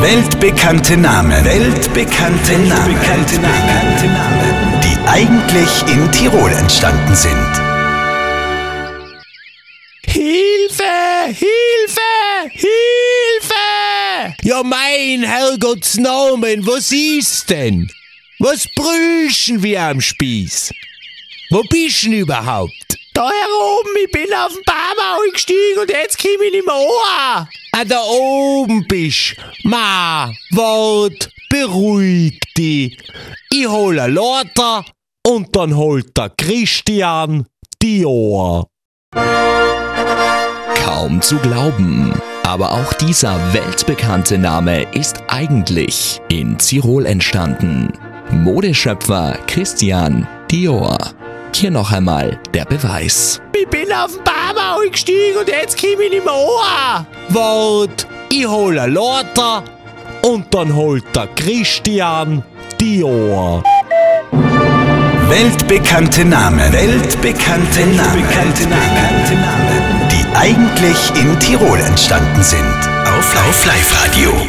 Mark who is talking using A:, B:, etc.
A: Weltbekannte Namen. Weltbekannte Namen. Weltbekannte Namen. Die eigentlich in Tirol entstanden sind.
B: Hilfe! Hilfe! Hilfe! Ja, mein Herrgottsnamen, was ist denn? Was brüschen wir am Spieß? Wo bist denn überhaupt?
C: Da heroben, ich bin auf den Baum eingestiegen und jetzt komm ich nicht mehr an.
B: Ah, da oben bist. Ma, wart, beruhig dich. Ich hol a Lorter und dann holt der Christian die Ohr.
D: Kaum zu glauben. Aber auch dieser weltbekannte Name ist eigentlich in Tirol entstanden. Modeschöpfer Christian Dior. Hier noch einmal der Beweis.
C: Ich bin auf den Baum eingestiegen und jetzt komm ich nicht mehr an.
B: Wart, ich hol a Lorter und dann holt der Christian die Ohr.
A: Weltbekannte Namen. Weltbekannte Namen. Weltbekannte Namen. Die eigentlich in Tirol entstanden sind. Auf Live Radio.